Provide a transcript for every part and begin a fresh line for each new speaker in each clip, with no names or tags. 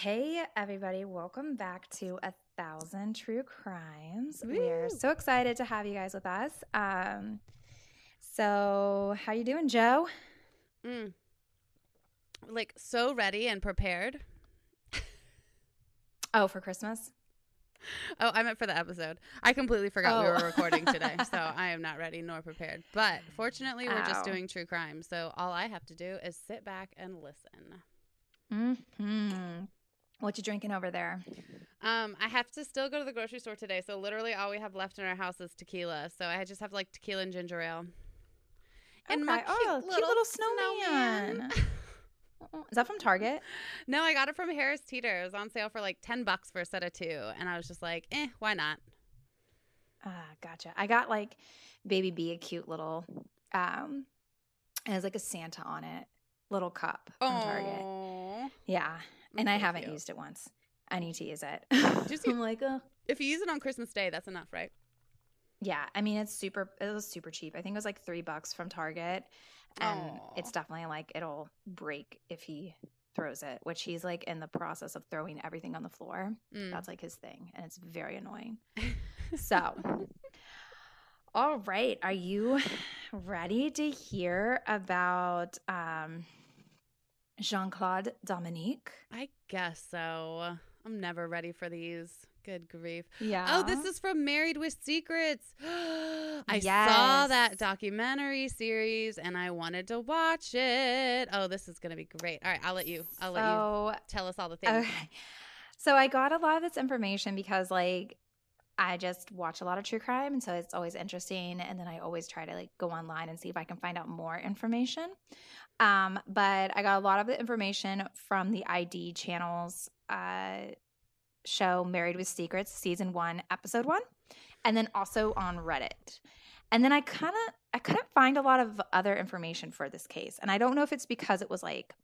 Hey, everybody, welcome back to A Thousand True Crimes. We're so excited to have you guys with us. Um, so, how you doing, Joe?
Mm. Like so ready and prepared.
Oh, for Christmas?
Oh, I meant for the episode. I completely forgot we
Oh.
were recording today, so I am not ready nor prepared. But fortunately, we're just doing true crime, so all I have to do is sit back and listen.
Hmm. What you drinking over there?
Um, I have to still go to the grocery store today, so literally all we have left in our house is tequila. So I just have like tequila and ginger ale. And my
Okay. oh,
cute
cute
little
little snowman. Oh, Is that from Target?
No, I got it from Harris Teeter. It was on sale for like ten bucks for a set of two, and I was just like, eh, why not?
Ah, gotcha. I got like Baby B a cute little, um, it has like a Santa on it, little cup from Target. Yeah, and I haven't
cute.
used it once. I need to use it.
Just
I'm like, oh.
If you use it on Christmas Day, that's enough, right?
Yeah, I mean it's super. It was super cheap. I think it was like three bucks from Target, and
Aw.
it's definitely like it'll break if he throws it, which he's like in the process of throwing everything on the floor.
Mm.
That's like his thing, and it's very annoying. So, all right, are you ready to hear about um, Jean Claude Dominique?
I guess so. I'm never ready for these. Good grief.
Yeah.
Oh, this is from Married with Secrets. I saw that documentary series and I wanted to watch it. Oh, this is going to be great. All right, I'll let you. I'll let you tell us all the things.
Okay. So I got a lot of this information because like I just watch a lot of true crime and so it's always interesting and then I always try to like go online and see if I can find out more information. Um, but I got a lot of the information from the ID channels uh show Married with Secrets season 1 episode 1 and then also on Reddit. And then I kind of I couldn't find a lot of other information for this case. And I don't know if it's because it was like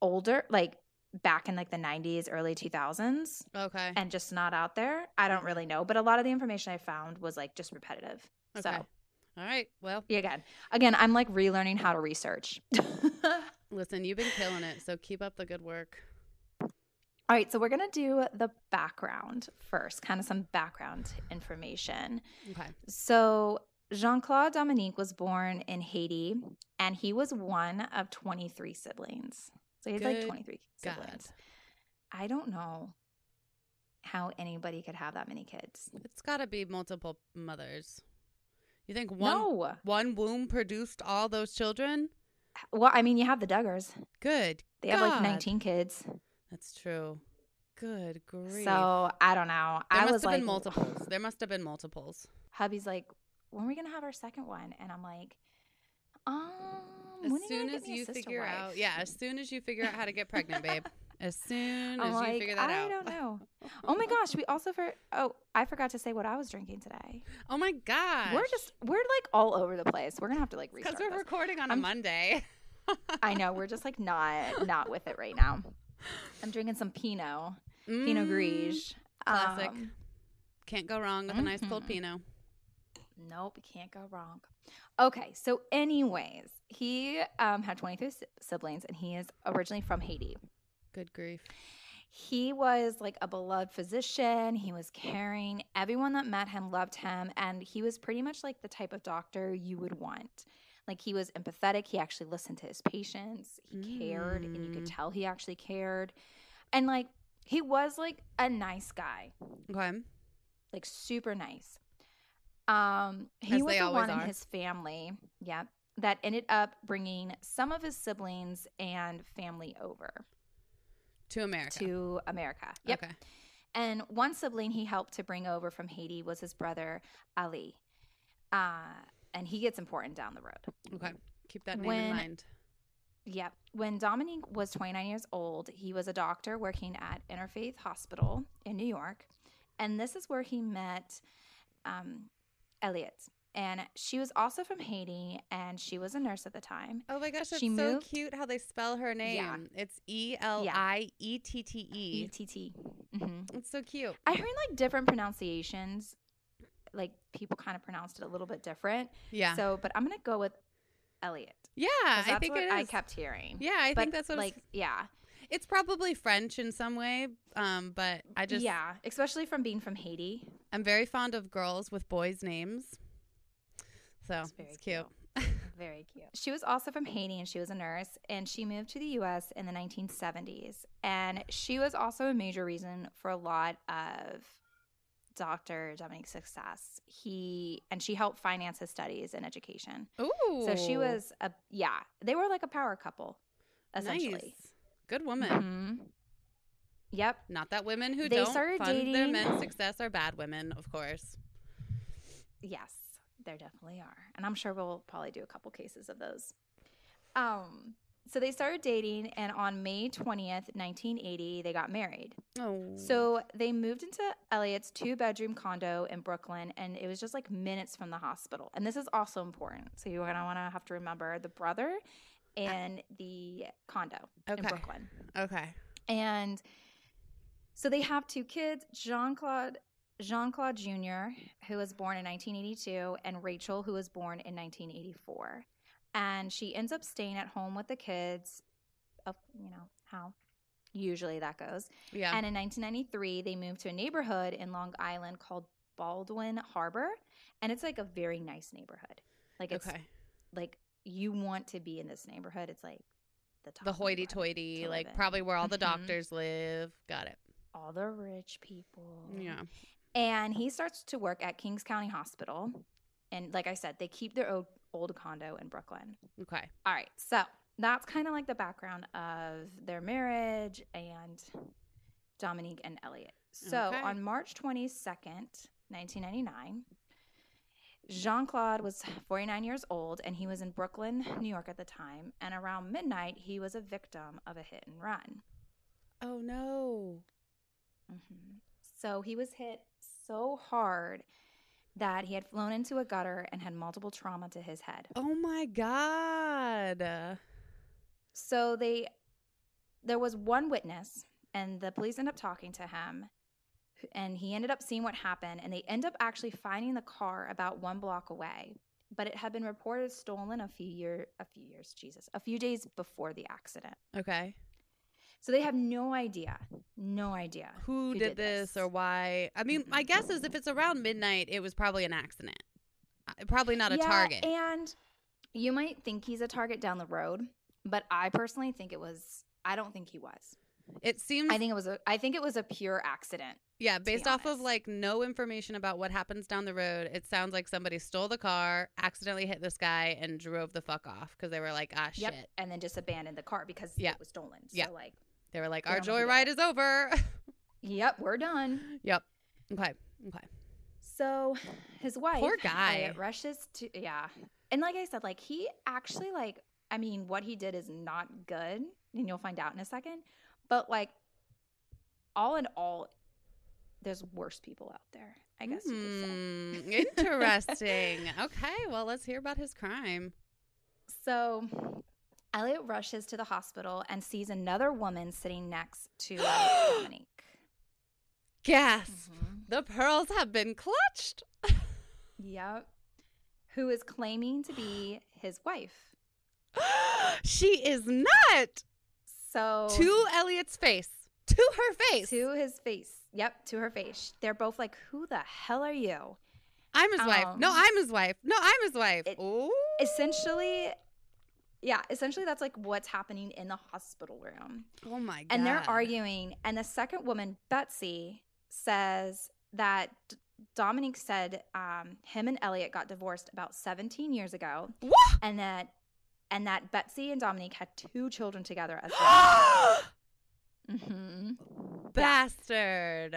older like back in like the 90s early 2000s
Okay.
and just not out there i don't really know but a lot of the information i found was like just repetitive
Okay.
so
All right. Well,
yeah, again again i'm like relearning how to research
listen, you've been killing it, so keep up the good work.
all right so we're gonna do the background first kind of some background information
Okay.
so jean-claude dominique was born in haiti and he was one of 23 siblings so he had like 23
God.
siblings i don't know how anybody could have that many kids
It's got to be multiple mothers. You think one
no
one womb produced all those children?
Well, I mean, you have the Duggars.
Good.
They have like 19 kids.
That's true. Good grief.
So I don't know.
there
I
must
was
have
like,
been multiples. There must have been multiples.
hubby's like, when are we gonna have our second one? And I'm like, um,
As
when
soon
gonna
as you figure out, yeah, as soon as you figure out how to get pregnant, babe. As soon as
like,
you figure that
I
out.
I don't know. Oh my gosh, we also for oh, I forgot to say what I was drinking today.
Oh my gosh.
We're just we're like all over the place. We're gonna have to like
because we're
this.
recording on a
I'm-
Monday.
I know we're just like not not with it right now. I'm drinking some Pinot, Pinot
Mm,
Gris.
Classic.
Um,
Can't go wrong with a nice cold
mhm.
Pinot.
Nope, can't go wrong. Okay, so anyways, he um, had 23 siblings, and he is originally from Haiti.
Good grief.
He was like a beloved physician. He was caring. Everyone that met him loved him, and he was pretty much like the type of doctor you would want. Like he was empathetic. He actually listened to his patients. He cared, and you could
Mm.
tell he actually cared. And like he was like a nice guy.
Okay.
like super nice. Um, he
As
was the one in his family, yeah, that ended up bringing some of his siblings and family over
To America.
to America. Yep.
Okay.
And one sibling he helped to bring over from Haiti was his brother Ali, uh, and he gets important down the road.
Okay. Keep that name
When-
in mind.
Yep. When Dominique was 29 years old, he was a doctor working at Interfaith Hospital in New York. And this is where he met um, Elliot. And she was also from Haiti and she was a nurse at the time.
Oh my gosh, that's
She
so
moved-
cute how they spell her name.
Yeah.
It's E L I E T T E.
ETT. hmm
It's so cute.
I heard like different pronunciations. Like people kind of pronounced it a little bit different.
Yeah.
So, but I'm going to go with Elliot.
yeah, I think
what
it is.
I kept hearing.
yeah, I
but
think that's what
like,
it's
yeah.
It's probably French in some way, um, but I just
yeah, especially from being from Haiti.
I'm very fond of girls with boys' names. So
It's very
it's cute.
Very cute. She was also from Haiti and she was a nurse and she moved to the US in the 1970s. And she was also a major reason for a lot of Dr. Dominique's success. He and she helped finance his studies and education.
Ooh.
So she was a yeah, they were like a power couple essentially.
Nice. Good woman.
Mhm. Yep.
Not that women who
They
don't fund their men's success are bad women, of course.
Yes, there definitely are. And I'm sure we'll probably do a couple cases of those. Um, so they started dating, and on May 20th, 1980, they got married.
Oh.
So they moved into Elliot's two bedroom condo in Brooklyn, and it was just like minutes from the hospital. And this is also important. So you're going to want to have to remember the brother and the condo in
Okay.
Brooklyn.
okay.
And so they have two kids, Jean Claude Jean Claude Jr., who was born in 1982, and Rachel, who was born in 1984. And she ends up staying at home with the kids, of you know how usually that goes.
Yeah.
And in 1993, they moved to a neighborhood in Long Island called Baldwin Harbor, and it's like a very nice neighborhood. Like it's
okay.
like you want to be in this neighborhood. It's like the top
The hoity toity,
to
like probably where all the
Mhm.
doctors live. Got it.
all the rich people.
Yeah.
And he starts to work at Kings County Hospital. And like I said, they keep their old, old condo in Brooklyn.
Okay.
All right. So that's kind of like the background of their marriage and Dominique and Elliot. So
Okay.
on March 22nd, 1999, Jean Claude was 49 years old and he was in Brooklyn, New York at the time. And around midnight, he was a victim of a hit and run.
Oh no.
hmm So he was hit so hard that he had flown into a gutter and had multiple trauma to his head.
Oh my god.
So they there was one witness and the police end up talking to him and he ended up seeing what happened and they end up actually finding the car about 1 block away. But it had been reported stolen a few year a few years, Jesus, a few days before the accident.
Okay.
So they have no idea, no idea
Who, did, this, or why? I mean, my guess is if it's around midnight, it was probably an accident. Uh, Probably not a
Yeah,
target.
And you might think he's a target down the road, but I personally think it was. I don't think he was.
it seems
I think it was a. I think it was a pure accident.
Yeah, based off of like no information about what happens down the road, it sounds like somebody stole the car, accidentally hit this guy, and drove the fuck off because they were like, ah,
Yep.
shit.
And then just abandoned the car because
Yeah.
it was stolen. So
Yeah.
like,
They were like,
They
our joyride is over.
yep, we're done.
yep. Okay. Okay.
So his wife,
Poor guy.
Rushes to yeah, and like I said, like he actually like. I mean, what he did is not good, and you'll find out in a second. But like, all in all, there's worse people out there. I guess you could say.
Hmm, Interesting. okay. Well, let's hear about his crime.
So Elliot rushes to the hospital and sees another woman sitting next to Dominique.
Gasp.
Mhm.
The pearls have been clutched.
Yep. Who is claiming to be his wife.
she is not.
So
To Elliot's face. To her face.
to his face. Yep, to her face. They're both like, "Who the hell are you?"
I'm his wife. No,
Um,
I'm his wife. No, I'm his wife.
it-. Essentially, yeah, essentially that's like what's happening in the hospital room.
Oh my god.
and they're arguing and the second woman betsy says that D- dominique said um, him and elliot got divorced about 17 years ago
What?
and that and that betsy and dominique had two children together as well hmm
Bastard.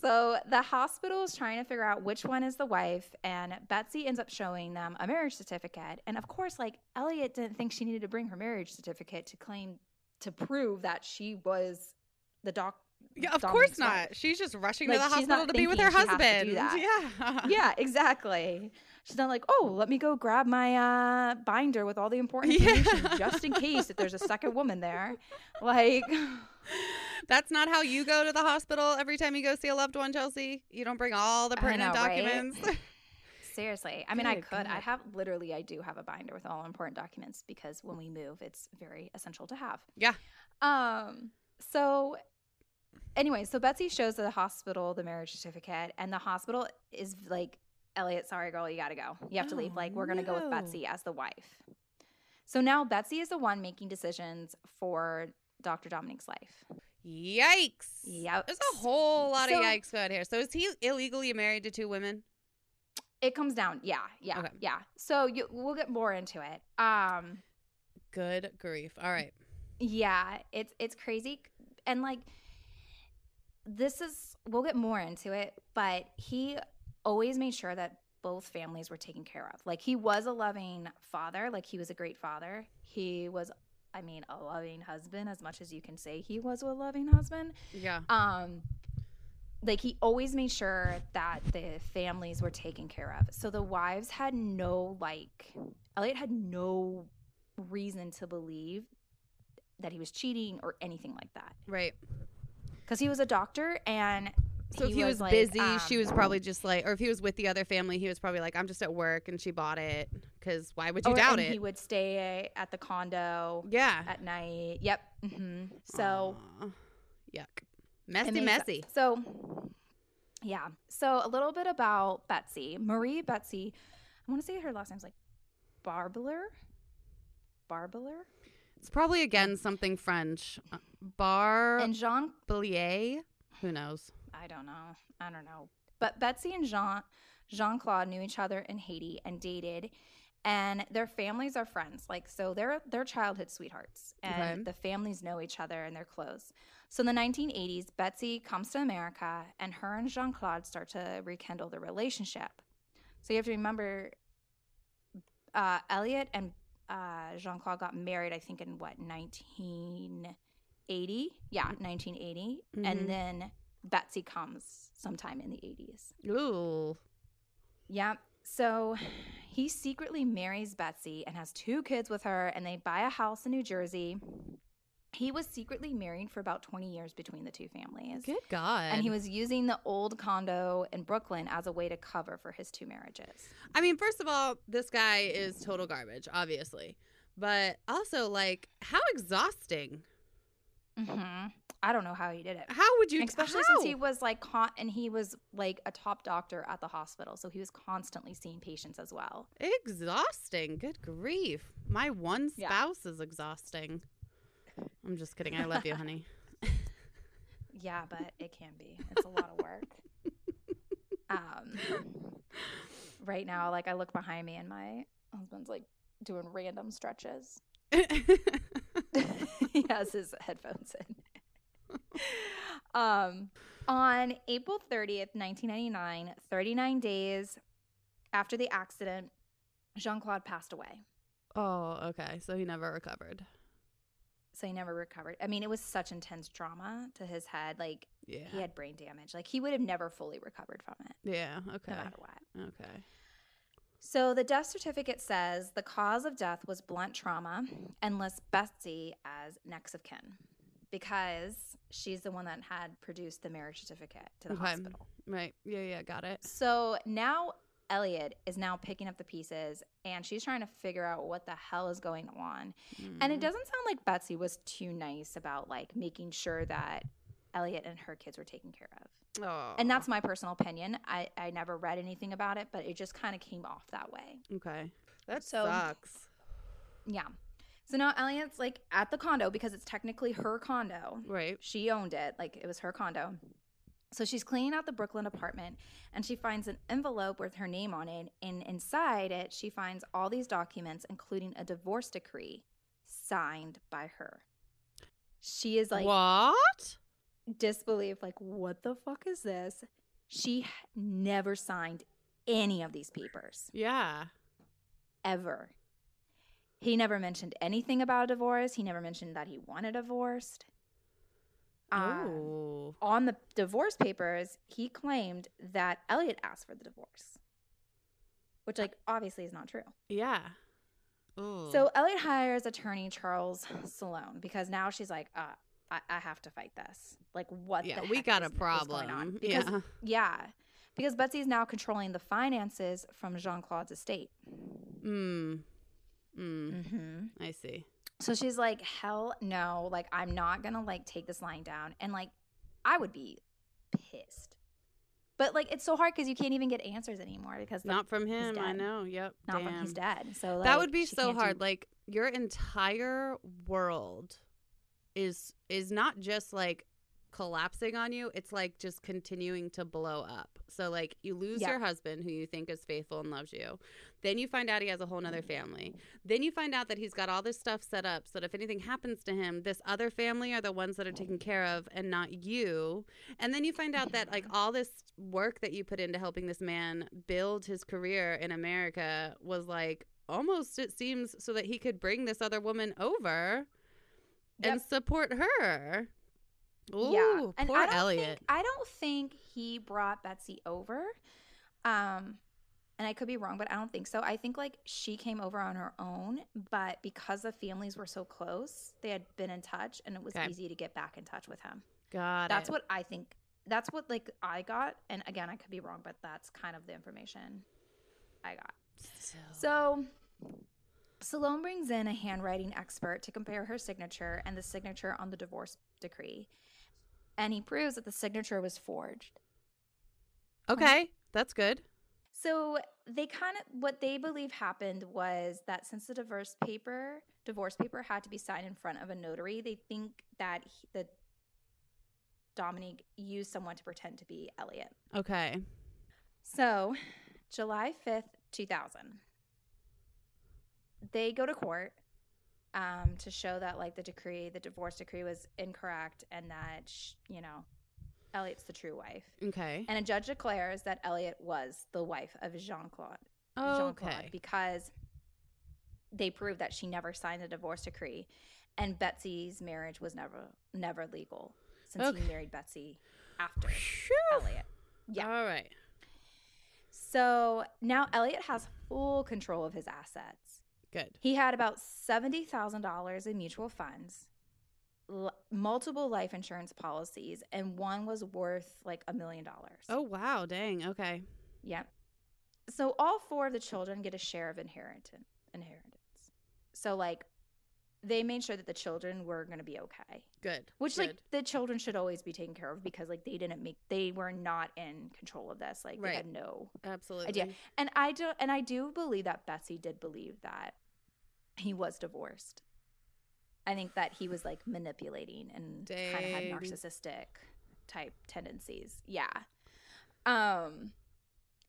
So the hospital is trying to figure out which one is the wife and betsy ends up showing them a marriage certificate and of course like elliot didn't think she needed to bring her marriage certificate to claim to prove that she was the doc
Yeah, of course not.
wife.
She's just rushing
Like,
to the hospital to be with her
thinking she has to do
husband. Yeah.
yeah, exactly. She's not like, oh, let me go grab my uh, binder with all the important
Yeah.
information just in case if there's a second woman there. Like,
That's not how you go to the hospital every time you go see a loved one, Chelsea. You don't bring all the
I
pertinent
know, right?
documents.
Seriously. I mean, I
Good
could. I have literally, I do have a binder with all important documents because when we move, it's very essential to have.
Yeah.
Um. So, anyway, so Betsy shows the hospital the marriage certificate, and the hospital is like, Elliot, sorry, girl, you got to go. You have to leave.
Oh,
Like, we're going to go with. Betsy as the wife. So now Betsy is the one making decisions for Dr. Dominique's life.
Yikes.
Yep.
There's a whole lot
So-
of yikes out here. So is he illegally married to two women?
It comes down. Yeah. Yeah.
Okay.
Yeah. So you, we'll get more into it. Um.
Good grief. All right.
Yeah, it's it's crazy and like this is we'll get more into it, but he always made sure that both families were taken care of. Like he was a loving father, like he was a great father. He was I mean, a loving husband as much as you can say he was a loving husband.
Yeah.
Um like he always made sure that the families were taken care of. So the wives had no like Elliot had no reason to believe that he was cheating or anything like that
Right.
because he was a doctor and
So if he was,
like,
busy,
um,
she was probably just like, or if he was with the other family, he was probably like, I'm just at work and she bought it. Because why would you
or-
doubt it?
He would stay at the condo
yeah.
at night. Yep. hmm So
Aw. yuck. Messy, messy.
sense. So yeah. So a little bit about Betsy, Marie Betsy. I want to say her last name's like Barbler. Barbler
It's probably again something French. Uh, Bar
and Jean.
Bellier. Who knows?
I don't know. I don't know. But Betsy and Jean Jean Claude knew each other in Haiti and dated, and their families are friends. Like so, they're they're childhood sweethearts, and
Okay.
the families know each other and they're close. So in the 1980s, Betsy comes to America, and her and Jean Claude start to rekindle their relationship. So you have to remember, uh, Elliot and uh, Jean Claude got married. I think in what 1980? Yeah, 1980,
Mhm.
and then Betsy comes sometime in the 80s.
Ooh.
Yeah. So he secretly marries Betsy and has two kids with her, and they buy a house in New Jersey. He was secretly married for about 20 years between the two families.
Good God.
And he was using the old condo in Brooklyn as a way to cover for his two marriages.
I mean, first of all, this guy is total garbage, obviously. But also, like, how exhausting.
Hmm I don't know how he did it.
How would you,
Especially
how?
since he was like, con- and he was like a top doctor at the hospital. So he was constantly seeing patients as well.
Exhausting. Good grief. My one
Yeah.
spouse is exhausting. I'm just kidding. I love you, honey.
Yeah, but it can be. It's a lot of work. um, right now, like I look behind me and my husband's like doing random stretches. he has his headphones in. um, on April 30th, 1999, 39 days after the accident, Jean Claude passed away.
oh, okay. So he never recovered.
So he never recovered. I mean, it was such intense trauma to his head. Like,
Yeah.
he had brain damage. Like, he would have never fully recovered from it,
Yeah. Okay.
no matter what.
Okay.
So the death certificate says the cause of death was blunt trauma and lists Betsy as next of kin because she's the one that had produced the marriage certificate to the
Okay.
hospital.
Right. Yeah. Yeah. Got it.
So now Elliot is now picking up the pieces and she's trying to figure out what the hell is going on. And it
Mm.
doesn't sound like Betsy was too nice about like making sure that Elliot and her kids were taken care of.
Oh.
And that's my personal opinion. I, I never read anything about it, but it just kind of came off that way.
okay. That
So-
sucks.
Yeah. So now Elliot's like at the condo because it's technically her condo.
Right.
She owned it, like it was her condo. So she's cleaning out the Brooklyn apartment and she finds an envelope with her name on it. And inside it, she finds all these documents, including a divorce decree signed by her. She is like
what?
Disbelief, like, what the fuck is this? She never signed any of these papers
Yeah.
ever. He never mentioned anything about a divorce. He never mentioned that he wanted divorced. Um,
oh.
on the divorce papers, he claimed that Elliot asked for the divorce, which, like, obviously is not true.
Yeah. Ooh.
So Elliot hires attorney Charles Salone because now she's like, uh, I, I have to fight this. Like, what?
yeah,
the
we got
is-
a
is going on?
problem.
Because
yeah.
yeah, because Betsy is now controlling the finances from Jean Claude's estate.
Mm. Mm.
Mm-hmm.
I see.
So she's like, hell no, like I'm not gonna like take this lying down. And like I would be pissed. But like it's so hard because you can't even get answers anymore because
Not from him. I know. Yep.
not
Damn.
from he's dead. So like,
that would be so
can't do-
hard. Like your entire world is is not just like collapsing on you. It's like just continuing to blow up. So like you lose
Yeah.
your husband who you think is faithful and loves you. Then you find out he has a whole nother family. Then you find out that he's got all this stuff set up so that if anything happens to him, this other family are the ones that are taken care of and not you. And then you find out that like all this work that you put into helping this man build his career in America was like almost it seems so that he could bring this other woman over and support her. Ooh,
yeah, and
poor
I
Elliot.
Think, I don't think he brought Betsy over. Um, and I could be wrong, but I don't think so. I think like she came over on her own, but because the families were so close, they had been in touch, and it was
Okay.
easy to get back in touch with him.
Got
That's
it.
what I think. That's what like I got, and again, I could be wrong, but that's kind of the information I got. So, Salone brings in a handwriting expert to compare her signature and the signature on the divorce decree, and he proves that the signature was forged.
okay, um, that's good.
So they kind of what they believe happened was that since the divorce paper divorce paper had to be signed in front of a notary, they think that he, the Dominique used someone to pretend to be Elliot.
Okay.
So, July 5th, 2000. They go to court um, to show that, like, the decree, the divorce decree was incorrect and that, sh- you know, Elliot's the true wife.
Okay.
And a judge declares that Elliot was the wife of Jean Claude. Jean Claude
Okay.
because they proved that she never signed the divorce decree and Betsy's marriage was never never legal since
Okay.
he married Betsy after
Phew.
Elliot. Yeah.
All right.
So now Elliot has full control of his assets.
Good.
He had about $70,000 in mutual funds, l- multiple life insurance policies, and one was worth like a million dollars.
Oh wow, dang. Okay.
Yep. So all four of the children get a share of inheritance. Inheritance. So like, they made sure that the children were going to be okay.
Good.
Which
Good.
like the children should always be taken care of because like they didn't make they were not in control of this. Like
Right.
they had no
absolutely.
idea. And I do and I do believe that Betsy did believe that he was divorced. I think that he was like manipulating and kind of had narcissistic type tendencies. Yeah. Um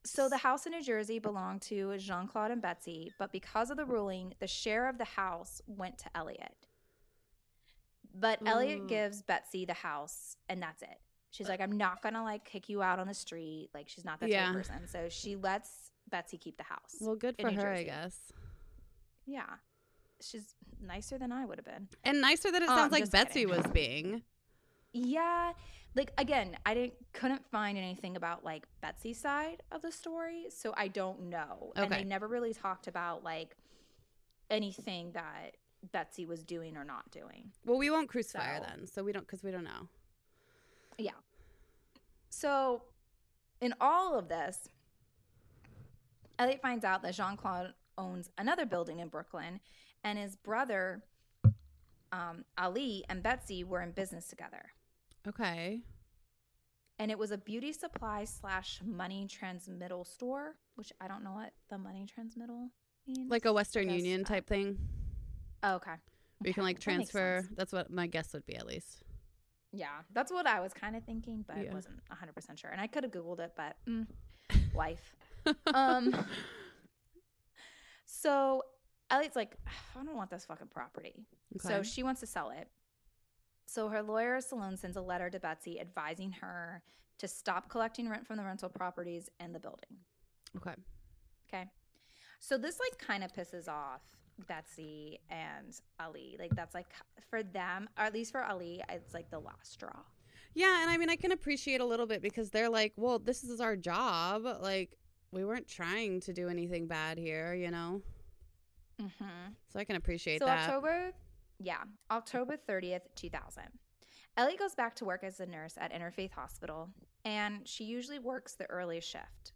so the house in New Jersey belonged to Jean-Claude and Betsy, but because of the ruling, the share of the house went to Elliot. But Elliot gives Betsy the house and that's it. She's like, I'm not gonna like kick you out on the street. Like she's not that type
Yeah.
of person. So she lets Betsy keep the house.
Well, good for
New
her, I guess.
Yeah. She's nicer than I would have been.
And nicer that it
Um,
sounds like Betsy
kidding.
was being.
Yeah. Like again, I didn't couldn't find anything about like Betsy's side of the story, so I don't know. And they never really talked about like anything that Betsy was doing or not doing.
Well, we won't crucify her then, so we don't because we don't know. Yeah.
So, in all of this, Elliot finds out that Jean Claude owns another building in Brooklyn, and his brother, um, Ali, and Betsy were in business together.
Okay.
And it was a beauty supply slash money transmittal store, which I don't know what the money transmittal means.
Like a Western Union type thing.
Oh, okay.
Where you can like transfer.
sense.
That's what my guess would be at least.
Yeah, that's what I was kind of thinking, but I wasn't 100% sure. And I could have Googled it, but mm, life. um so Elliot's like, I don't want this fucking property. So she wants to sell it. So her lawyer Salone sends a letter to Betsy advising her to stop collecting rent from the rental properties and the building.
Okay.
Okay. So this like kind of pisses off Betsy and Ali. Like that's like for them, or at least for Ali, it's like the last straw.
Yeah, and I mean I can appreciate a little bit because they're like, well, this is our job. Like we weren't trying to do anything bad here, you know.
Mm-hmm.
So I can appreciate that.
So
that.
October, yeah, October 30th, 2000. Ellie goes back to work as a nurse at Interfaith Hospital. and she usually works the early shift.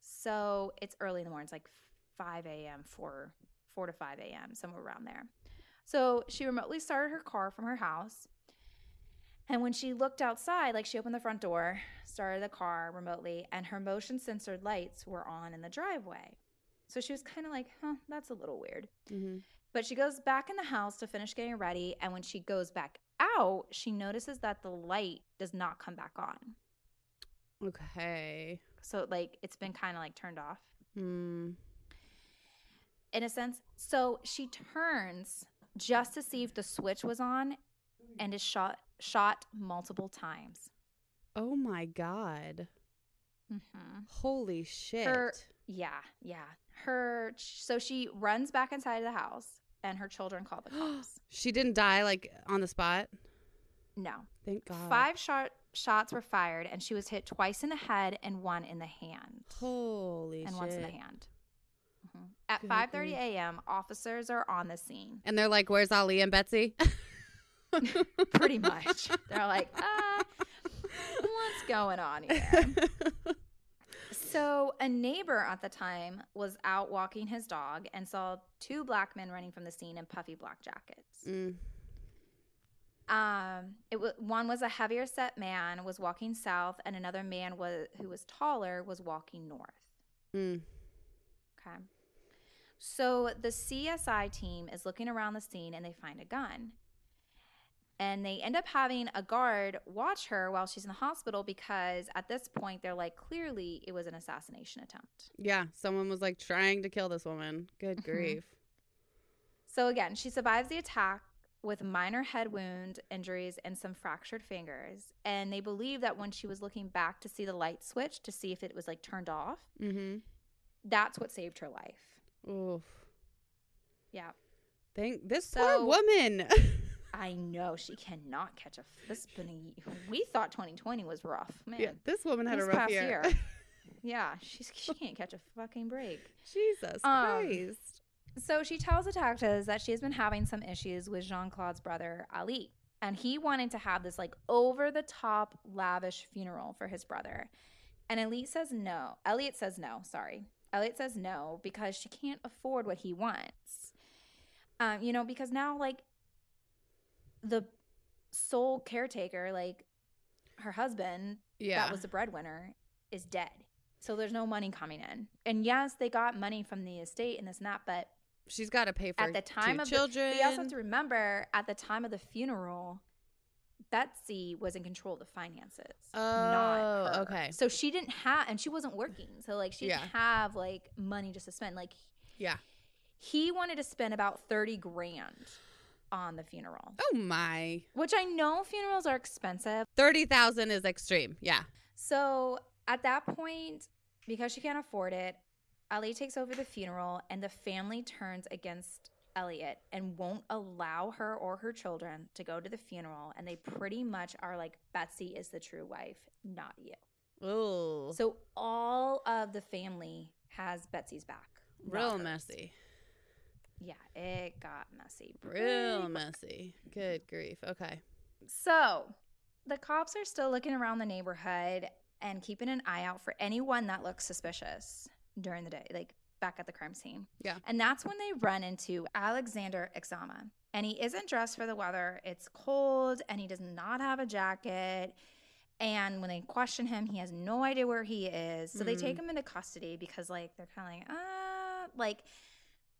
So it's early in the morning. It's like 5 a.m., 4, 4 to 5 a.m., somewhere around there. So she remotely started her car from her house. And when she looked outside, like she opened the front door, started the car remotely, and her motion sensor lights were on in the driveway. So she was kind of like, huh, that's a little weird.
Mm-hmm.
But she goes back in the house to finish getting ready. And when she goes back out, she notices that the light does not come back on.
Okay.
So, like, it's been kind of like turned off
Hmm.
in a sense. So she turns just to see if the switch was on and is shot shot multiple times.
Oh my god.
Mm-hmm.
Holy shit.
Her- Yeah, yeah. Her so she runs back inside the house and her children call the cops.
she didn't die like on the spot.
no.
Thank God.
Five shot shots were fired and she was hit twice in the head and one in the hand.
Holy
and
shit.
once in the hand. Mhm. At
Good
5:30 a.m., officers are on the scene.
And they're like, "Where's Ali and Betsy?"
Pretty much. They're like, "Ah, what's going on here?" So, a neighbor at the time was out walking his dog and saw two black men running from the scene in puffy black jackets.
Mm.
Um, it was one was a heavier set man was walking south, and another man was who was taller was walking north.
Mm.
Okay. So the CSI team is looking around the scene and they find a gun. And they end up having a guard watch her while she's in the hospital because at this point they're like, clearly it was an assassination attempt.
Yeah, someone was like trying to kill this woman. Good
Mhm.
grief.
So again, she survives the attack with minor head wound injuries and some fractured fingers. And they believe that when she was looking back to see the light switch to see if it was like turned off,
Mm-hmm.
that's what saved her life.
Oof.
Yeah.
Thank this
So-
poor woman.
I know she cannot catch a. This been a. We thought 2020 was rough, man.
yeah, this woman had
this
a rough
past
year.
year. yeah, she's she can't catch a fucking break.
Jesus
Um,
Christ.
So she tells detectives that she has been having some issues with Jean Claude's brother Ali, and he wanted to have this like over the top lavish funeral for his brother, and Elliot says no. Elliot says no. Sorry, Elliot says no because she can't afford what he wants. Um, you know, because now like the sole caretaker, like her husband,
Yeah.
that was the breadwinner, is dead. So there's no money coming in. And yes, they got money from the estate and this and that, but
She's got to pay for
at the time of
children.
the, you also have to remember at the time of the funeral, Betsy was in control of the finances.
Oh, okay.
So she didn't have, and she wasn't working. So like she didn't have like money just to spend. Like
yeah.
he wanted to spend about thirty grand on the funeral,
Oh my.
which I know funerals are expensive.
Thirty thousand is extreme. Yeah.
So at that point, because she can't afford it, Ali takes over the funeral and the family turns against Elliot and won't allow her or her children to go to the funeral. And they pretty much are like, Betsy is the true wife, not you.
Oh.
So all of the family has Betsy's back.
real messy.
Yeah, it got messy.
Real messy. Good grief. Okay.
So the cops are still looking around the neighborhood and keeping an eye out for anyone that looks suspicious during the day, like back at the crime scene.
Yeah.
And that's when they run into Alexander Exama. And he isn't dressed for the weather. It's cold and he does not have a jacket. And when they question him, he has no idea where he is. So they
Mm.
take him into custody because, like, they're kind of like, ah, like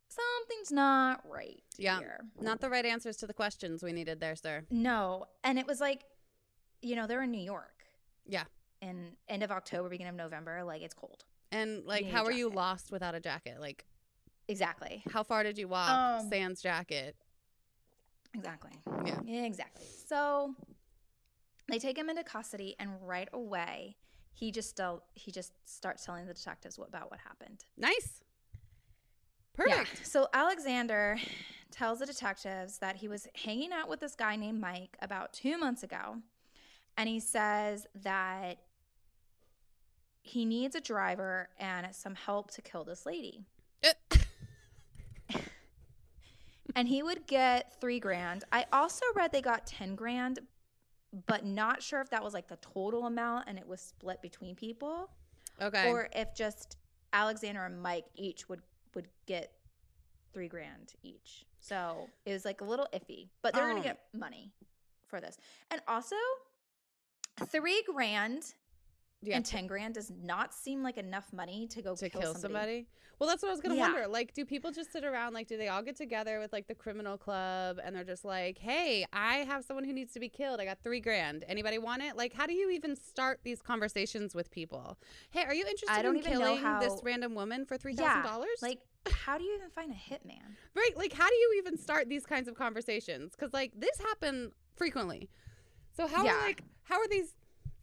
something's not right
Yeah.
here.
Not the right answers to the questions we needed there, sir.
No, and it was like, you know, they're in New York.
Yeah.
In end of October, beginning of November, like it's cold.
And like, how are you lost without a jacket? Like,
Exactly.
how far did you walk?
Um,
sans jacket.
Exactly.
Yeah.
Exactly. So they take him into custody, and right away, he just still he just starts telling the detectives what, about what happened.
Nice.
Yeah.
Perfect.
So Alexander tells the detectives that he was hanging out with this guy named Mike about two months ago. And he says that he needs a driver and some help to kill this lady. And he would get three grand. I also read they got 10 grand, but not sure if that was like the total amount and it was split between people
Okay.
or if just Alexander and Mike each would would get three grand each. So it was like a little iffy, but they're
Um.
gonna get money for this. And also, three grand
yeah.
and ten grand does not seem like enough money to go
to
kill,
kill
somebody.
somebody. Well, that's what I was gonna
Yeah.
wonder. Like, do people just sit around? Like, do they all get together with like the criminal club and they're just like, "Hey, I have someone who needs to be killed. I got three grand. Anybody want it?" Like, how do you even start these conversations with people? Hey, are you interested
don't
in
even know
killing this random woman for three thousand dollars?
Like, how do you even find a hitman?
right? Like, how do you even start these kinds of conversations? Because like this happened frequently. So how
Yeah.
are like how are these?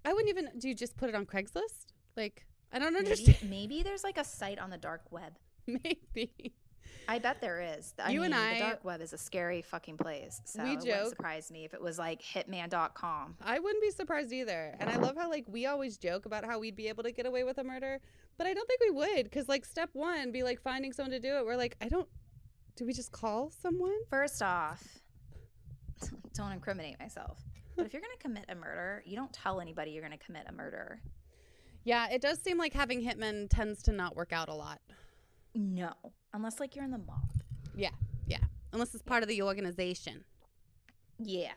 I wouldn't even. Do you just put it on Craigslist? Like, I don't understand.
maybe there's like a site on the dark web.
Maybe.
I bet there is. I
You
mean,
and I-
the dark web is a scary fucking place. So
We
it wouldn't
joke-
surprise me if it was like hitman.com.
I wouldn't be surprised either. And I love how like we always joke about how we'd be able to get away with a murder, but I don't think we would cuz like step 1 be like finding someone to do it. We're like, I don't do we just call someone?
First off, don't incriminate myself. But if you're going to commit a murder, you don't tell anybody you're going to commit a murder.
Yeah, it does seem like having hitmen tends to not work out a lot.
No, unless like you're in the mob. Yeah, yeah.
Unless it's part of the organization.
Yeah.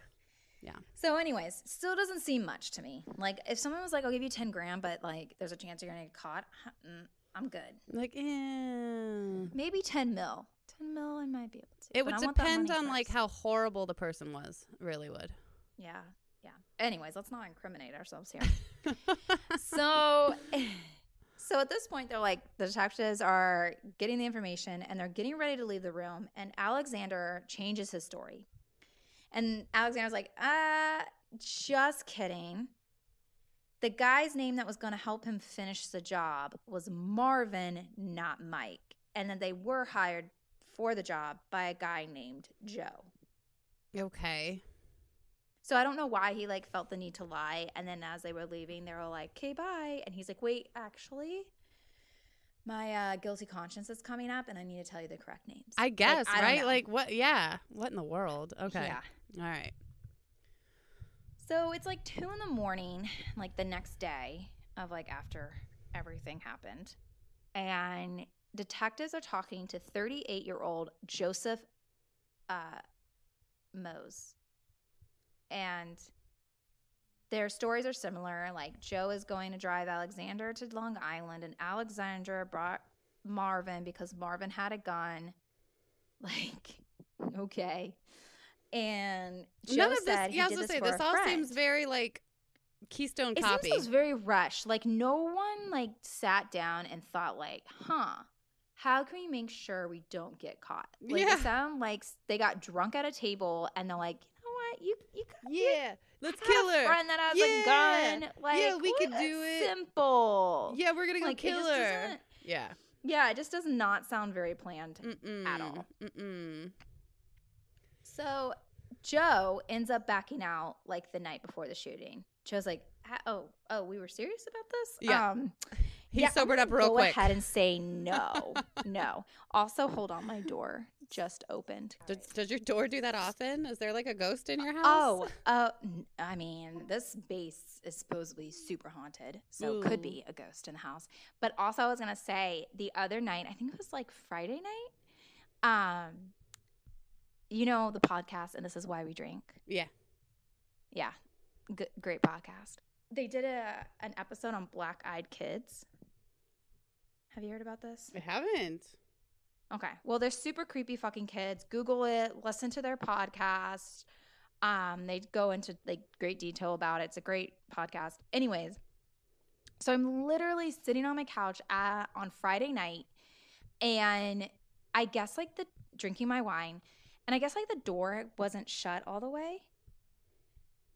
Yeah.
So, anyways, still doesn't seem much to me. Like, if someone was like, "I'll give you ten grand," but like, there's a chance you're gonna get caught, mm, I'm good.
Like, eh.
Maybe ten mil. Ten mil, I might be able to.
It would
I want that
depend on like how horrible the person was. Really would.
Yeah, yeah. Anyways, let's not incriminate ourselves here. so so at this point they're like the detectives are getting the information and they're getting ready to leave the room and alexander changes his story and alexander's like uh just kidding the guy's name that was going to help him finish the job was marvin not mike and then they were hired for the job by a guy named joe
okay.
So I don't know why he like felt the need to lie. And then as they were leaving, they were like, "Okay, bye." And he's like, "Wait, actually, my uh, guilty conscience is coming up, and I need to tell you the correct names."
I
Like,
guess,
I
right?
know.
Like what yeah. What in the world? Okay.
Yeah.
All right.
So it's like two in the morning, like the next day of like after everything happened, and detectives are talking to 38 year old Joseph uh, Mose, and their stories are similar. Like Joe is going to drive Alexander to Long Island, and Alexander brought Marvin because Marvin had a gun. Like, okay. And Joe
None of this
said he
yeah, I was
this
gonna say this all
friend.
seems very like Keystone
It
copy.
seems very rushed. Like no one like sat down and thought like, huh, how can we make sure we don't get caught? Like
Yeah.
it sound like they got drunk at a table and they're like, what, you you got you
yeah. Let's kill her.
friend that has
Yeah.
a gun. Like
Yeah, we could do it.
Simple.
Yeah, we're gonna go
Like,
kill her. Yeah.
Yeah, it just does not sound very planned.
Mm-mm.
At all.
Mm-mm.
So Joe ends up backing out like the night before the shooting. Joe's like, "Ah, "Oh, oh, we were serious about this."
Yeah.
Um,
He
yeah,
sobered up real
go
quick.
Go ahead and say no, no. Also, hold on, my door just opened.
Does, does your door do that often? Is there like a ghost in your house?
Oh, uh, I mean, this base is supposedly super haunted, so it could be a ghost in the house. But also, I was gonna say the other night, I think it was like Friday night. Um, you know the podcast, and this is why we drink.
Yeah.
Yeah, G- great podcast. They did a an episode on black eyed kids. Have you heard about this?
I haven't.
Okay. Well, they're super creepy fucking kids. Google it, listen to their podcast. Um, they go into like great detail about it. It's a great podcast. Anyways, so I'm literally sitting on my couch at, on Friday night, and I guess like the drinking my wine, and I guess like the door wasn't shut all the way.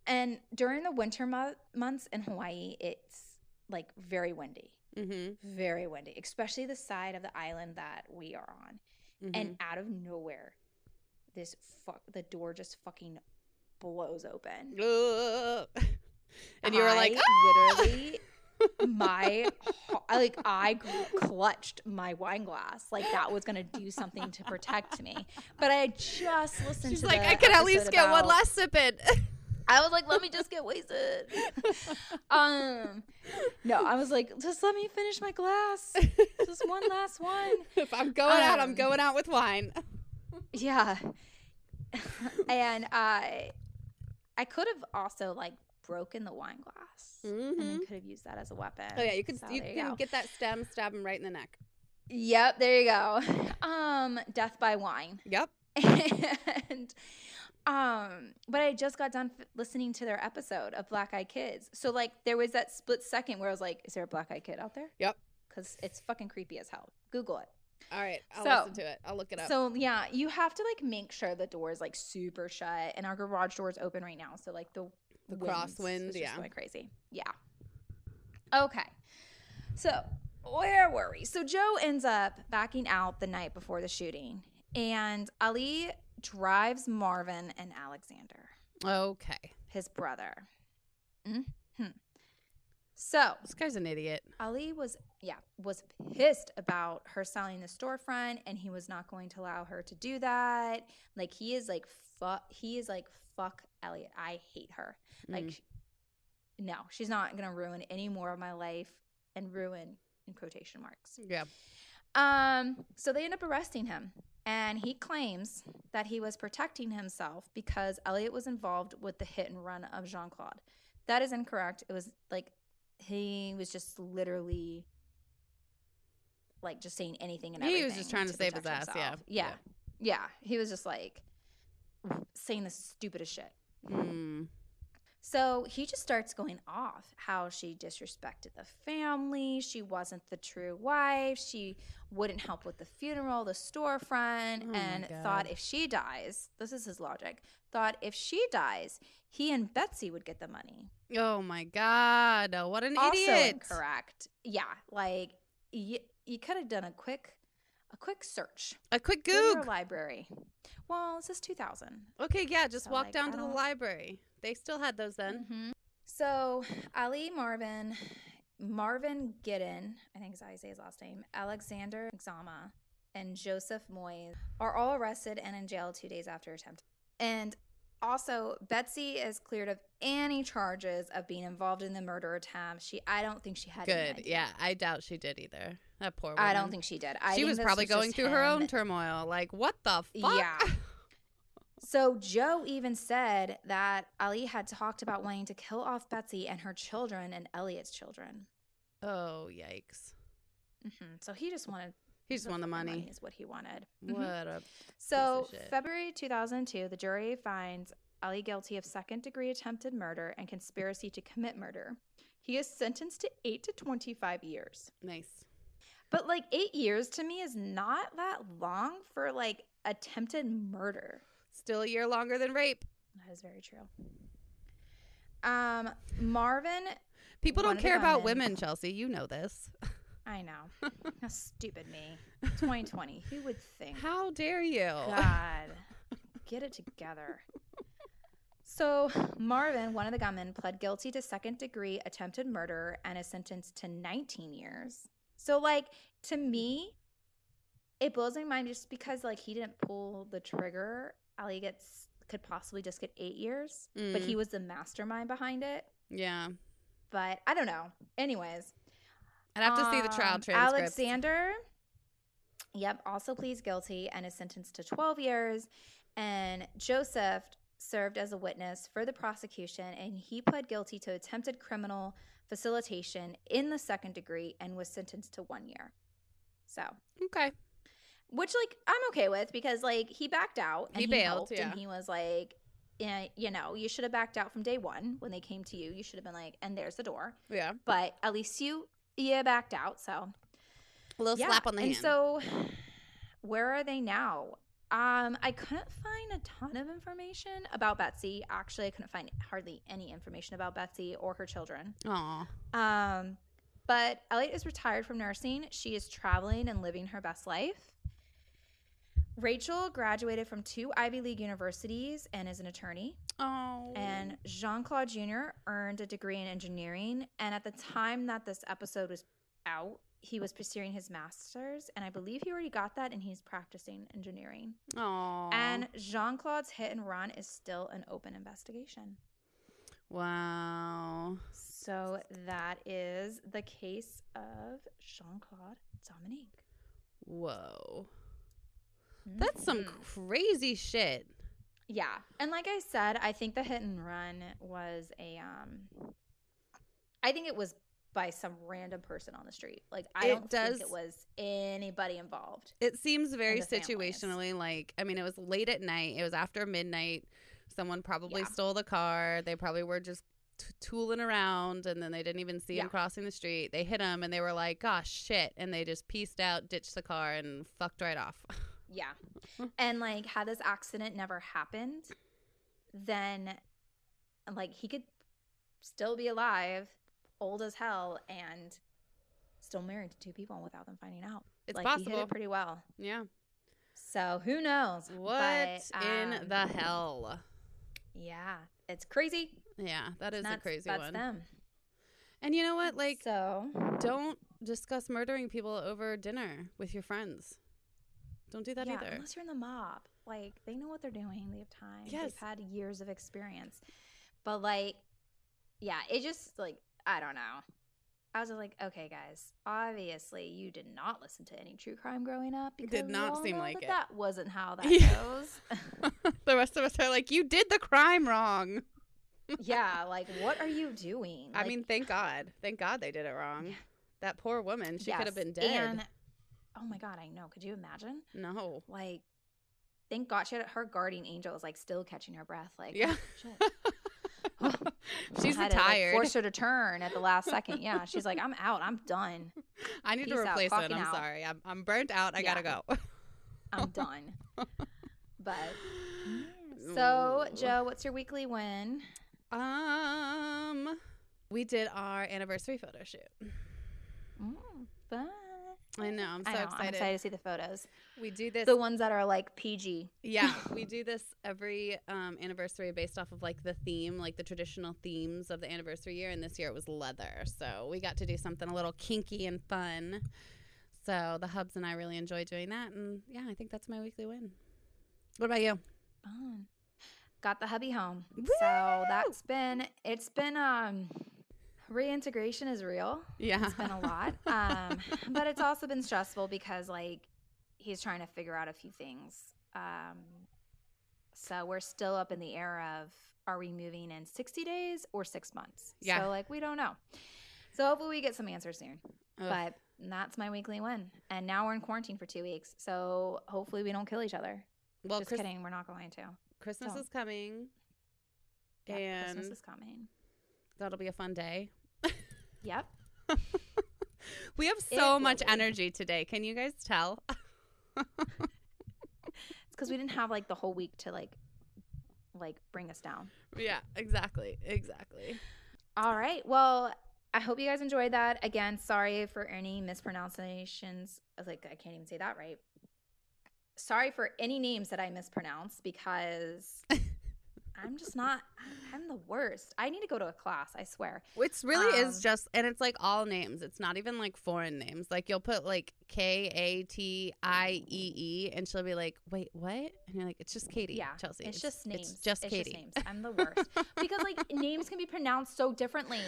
And during the winter mo- months in Hawaii, it's like very windy
Mm-hmm.
very windy, especially the side of the island that we are on.
mm-hmm.
And out of nowhere, this fuck the door just fucking blows open.
And you were like, "Ah!"
literally my like I clutched my wine glass like that was gonna do something to protect me. But I just listened
She's
to
like, I could at least get one last sip in.
I was like, let me just get wasted. um, no, I was like, just let me finish my glass. Just one last one.
if I'm going out, I'm
Um,
going out with wine.
Yeah. and I, I could have also like broken the wine glass, and then
Mhm.
could have used that as a weapon.
Oh yeah, you can
So
you can get that stem, stab him right in the neck.
Yep, there you go. Um, death by wine.
Yep.
and um but i just got done f- listening to their episode of black eyed kids. So like there was that split second where i was like is there a black eyed kid out there?
Yep.
because it's fucking creepy as hell. Google it.
All right, I'll
So-
listen to it. I'll look it up.
so yeah you have to like make sure the door is like super shut and our garage door is open right now. So like the
The
winds
crosswind,
is just
yeah.
going crazy. Yeah. Okay. So where were we? So joe ends up backing out the night before the shooting. And ali drives marvin and alexander
okay,
his brother hmm so
this guy's an idiot.
Ali was yeah was pissed about her selling the storefront, and he was not going to allow her to do that. Like he is like fuck. He is like fuck Elliot. I hate her. Like
Mm.
no, she's not gonna ruin any more of my life and ruin in quotation marks.
Yeah.
Um, so they end up arresting him, and he claims that he was protecting himself because Elliot was involved with the hit and run of Jean Claude. That is incorrect. It was like he was just literally like just saying anything and everything.
He was just trying to save his ass, yeah.
himself. yeah, yeah. He was just like saying the stupidest shit.
Mm.
So he just starts going off how she disrespected the family. She wasn't the true wife. She wouldn't help with the funeral, the storefront,
Oh
and thought if she dies, this is his logic, thought if she dies, he and Betsy would get the money.
Oh my god! What an
also
idiot!
incorrect. Yeah, like you, you could have done a quick a quick search.
A quick
Go to your
goog.
library. Well, this is 2000.
Okay, yeah, just
So,
walk
like,
down to the library. They still had those then.
Mhm. So Ali Marvin, Marvin Giddin, I think is how you say his last name, Alexander Zama, and Joseph Moyes are all arrested and in jail two days after attempt. And also, Betsy is cleared of any charges of being involved in the murder attempt. She, I don't think she had.
Good.
idea.
Yeah, I doubt she did either. That poor woman.
I don't think she did. I
she
think
was probably
just
going through her own turmoil. Like, what the fuck?
Yeah. So Joe even said that Ali had talked about wanting to kill off Betsy and her children and Elliot's children.
oh, yikes.
hmm So he just wanted
He just won the
fucking
money.
Is what he wanted. Mhm.
What a.
So. February 2002, the jury finds Ali guilty of second degree attempted murder and conspiracy to commit murder. He is sentenced to eight to 25 years.
Nice.
But like eight years to me is not that long for like attempted murder.
Still a year longer than rape.
That is very true. Um, Marvin,
People don't care about women, Chelsea. You know this.
I know. How stupid me. 2020. Who would think?
How dare you?
God, get it together. So, Marvin, one of the gunmen, pled guilty to second degree attempted murder and is sentenced to 19 years. So, like, to me, it blows my mind just because, like, he didn't pull the trigger. Ali gets, could possibly just get eight years, but
Mm.
he was the mastermind behind it.
Yeah.
But I don't know. Anyways,
I'd have to see the trial
um,
transcript.
Alexander, yep, also pleads guilty and is sentenced to 12 years. And Joseph served as a witness for the prosecution, and he pled guilty to attempted criminal facilitation in the second degree and was sentenced to one year. So,
Okay.
Which like I'm okay with because like he backed out and
He
he,
bailed, yeah.
and he was like, yeah, you know, you should have backed out from day one when they came to you. You should have been like, and there's the door.
Yeah.
But at least you you backed out. So
A little
yeah.
slap on the
and
hand.
so where are they now? Um, I couldn't find a ton of information about Betsy. Actually, I couldn't find hardly any information about Betsy or her children.
Aw.
Um, but Elliot is retired from nursing. She is traveling and living her best life. Rachel graduated from two Ivy League universities and is an attorney.
Oh.
And Jean Claude Jr. earned a degree in engineering. And at the time that this episode was out, he was pursuing his master's. And I believe he already got that and he's practicing engineering.
Oh.
And Jean Claude's hit and run is still an open investigation.
Wow.
So that is the case of Jean Claude Dominique.
Whoa. That's some
Mhm.
crazy shit.
Yeah. And like I said, I think the hit and run was a um I think it was by some random person on the street. Like I
It
don't
does-
think it was anybody involved.
It seems very
the families.
situationally like, I mean, it was late at night. It was after midnight. Someone probably
Yeah.
stole the car. They probably were just t- tooling around and then they didn't even see him crossing the street. They hit him and they were like, gosh, shit. And they just pieced out, ditched the car, and fucked right off.
Yeah. and like had this accident never happened, then like he could still be alive, old as hell, and still married to two people without them finding out.
It's
like he hit
possible.
it pretty well.
yeah.
So who knows?
What
But,
in
um,
the hell?
Yeah, it's crazy.
Yeah, that is a crazy
that's
one.
them.
And you know what? Like,
so
don't discuss murdering people over dinner with your friends. Don't do that
yeah,
either.
unless you're in the mob, like they know what they're doing. They have time.
Yes.
They've had years of experience. But like, yeah, it just like I don't know. I was like, okay, guys, obviously you did not listen to any true crime growing up.
Did
because we
not seem like
that
it.
That wasn't how that
Yeah.
goes.
the rest of us are like, you did the crime wrong.
yeah, like what are you doing?
I
Like,
mean, thank God. Thank God they did it wrong.
Yeah.
That poor woman. She could have been dead.
And oh my god, I know. Could you imagine?
no.
Like, thank God she had her guardian angel is like still catching her breath. Like,
Yeah.
oh.
She's
had to, like, force her to turn at the last second. Yeah, she's like, I'm out. I'm done.
I need to
Peace out,
replace it.
clocking
I'm
out.
sorry. I'm, I'm burnt out. I
Yeah.
gotta go.
I'm done. But so,
Ooh.
Joe, what's your weekly win?
Um, we did our anniversary photo shoot.
Mm, fun.
I know. I'm so
know,
excited.
I'm excited to see the photos.
We do this.
The ones that are like PG.
yeah, we do this every um, anniversary based off of like the theme, like the traditional themes of the anniversary year. And this year it was leather, so we got to do something a little kinky and fun. So the hubs and I really enjoy doing that, and yeah, I think that's my weekly win. What about you?
Fun. Got the hubby home.
Woo!
So that's been it's been um reintegration is real.
Yeah,
It's been a lot. Um but it's also been stressful because like he's trying to figure out a few things. Um so we're still up in the air of are we moving in 60 days or 6 months?
Yeah.
So like we don't know. So hopefully we get some answers soon.
Ugh.
But that's my weekly win. And now we're in quarantine for 2 weeks. So hopefully we don't kill each other.
well,
Just
Chris-
kidding, we're not going to.
Christmas is coming,
Yep,
and
Christmas is coming.
that'll be a fun day.
Yep.
We have so
will
much energy today. Can you guys tell?
It's because we didn't have like the whole week to like like bring us down.
yeah, exactly, exactly.
All right. Well, I hope you guys enjoyed that. Again, sorry for any mispronunciations. I was like, I can't even say that right. Sorry for any names that I mispronounce because I'm just not. I'm the worst. I need to go to a class. I swear.
It's really is
Um,
just, and it's like all names. It's not even like foreign names. Like you'll put like K A T I E E, and she'll be like, "Wait, what?" And you're like, "It's just Katie."
Yeah,
Chelsea.
It's just names.
It's just Katie.
names. I'm the worst because like names can be pronounced so differently.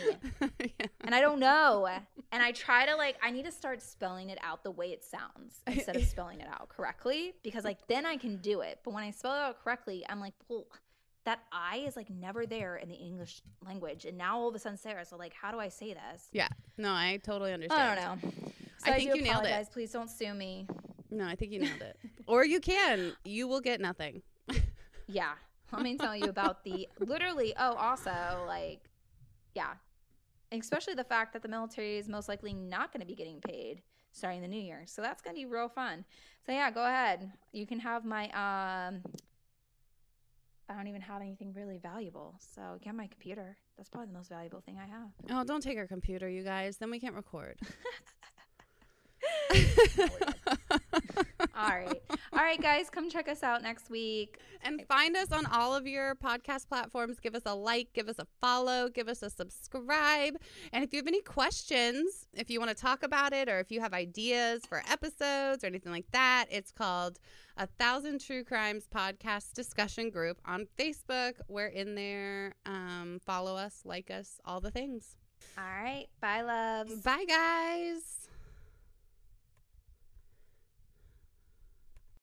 yeah.
and I don't know. And I try to like I need to start spelling it out the way it sounds instead of spelling it out correctly because like then I can do it. But when I spell it out correctly, I'm like, well, that I is like never there in the English language, and now all of a sudden Sarah. So like, how do I say this?
Yeah. No, I totally understand.
I don't know. So
I
I,
think you nailed it.
Please don't sue me.
No, I think you nailed it. or you can. You will get nothing.
Yeah. Let me tell you about the literally, oh, also, like, yeah. Especially the fact that the military is most likely not going to be getting paid starting the new year. So that's going to be real fun. So, yeah, go ahead. You can have my, um, I don't even have anything really valuable. So, get my computer. That's probably the most valuable thing I have.
Oh, don't take our computer, you guys. Then we can't record.
All right. All right, guys, come check us out next week.
And find us on all of your podcast platforms. Give us a like, give us a follow, give us a subscribe. And if you have any questions, if you want to talk about it, or if you have ideas for episodes or anything like that, it's called A Thousand True Crimes Podcast Discussion Group on Facebook. We're in there. Um, follow us, like us, all the things.
All right. Bye, loves.
Bye, guys.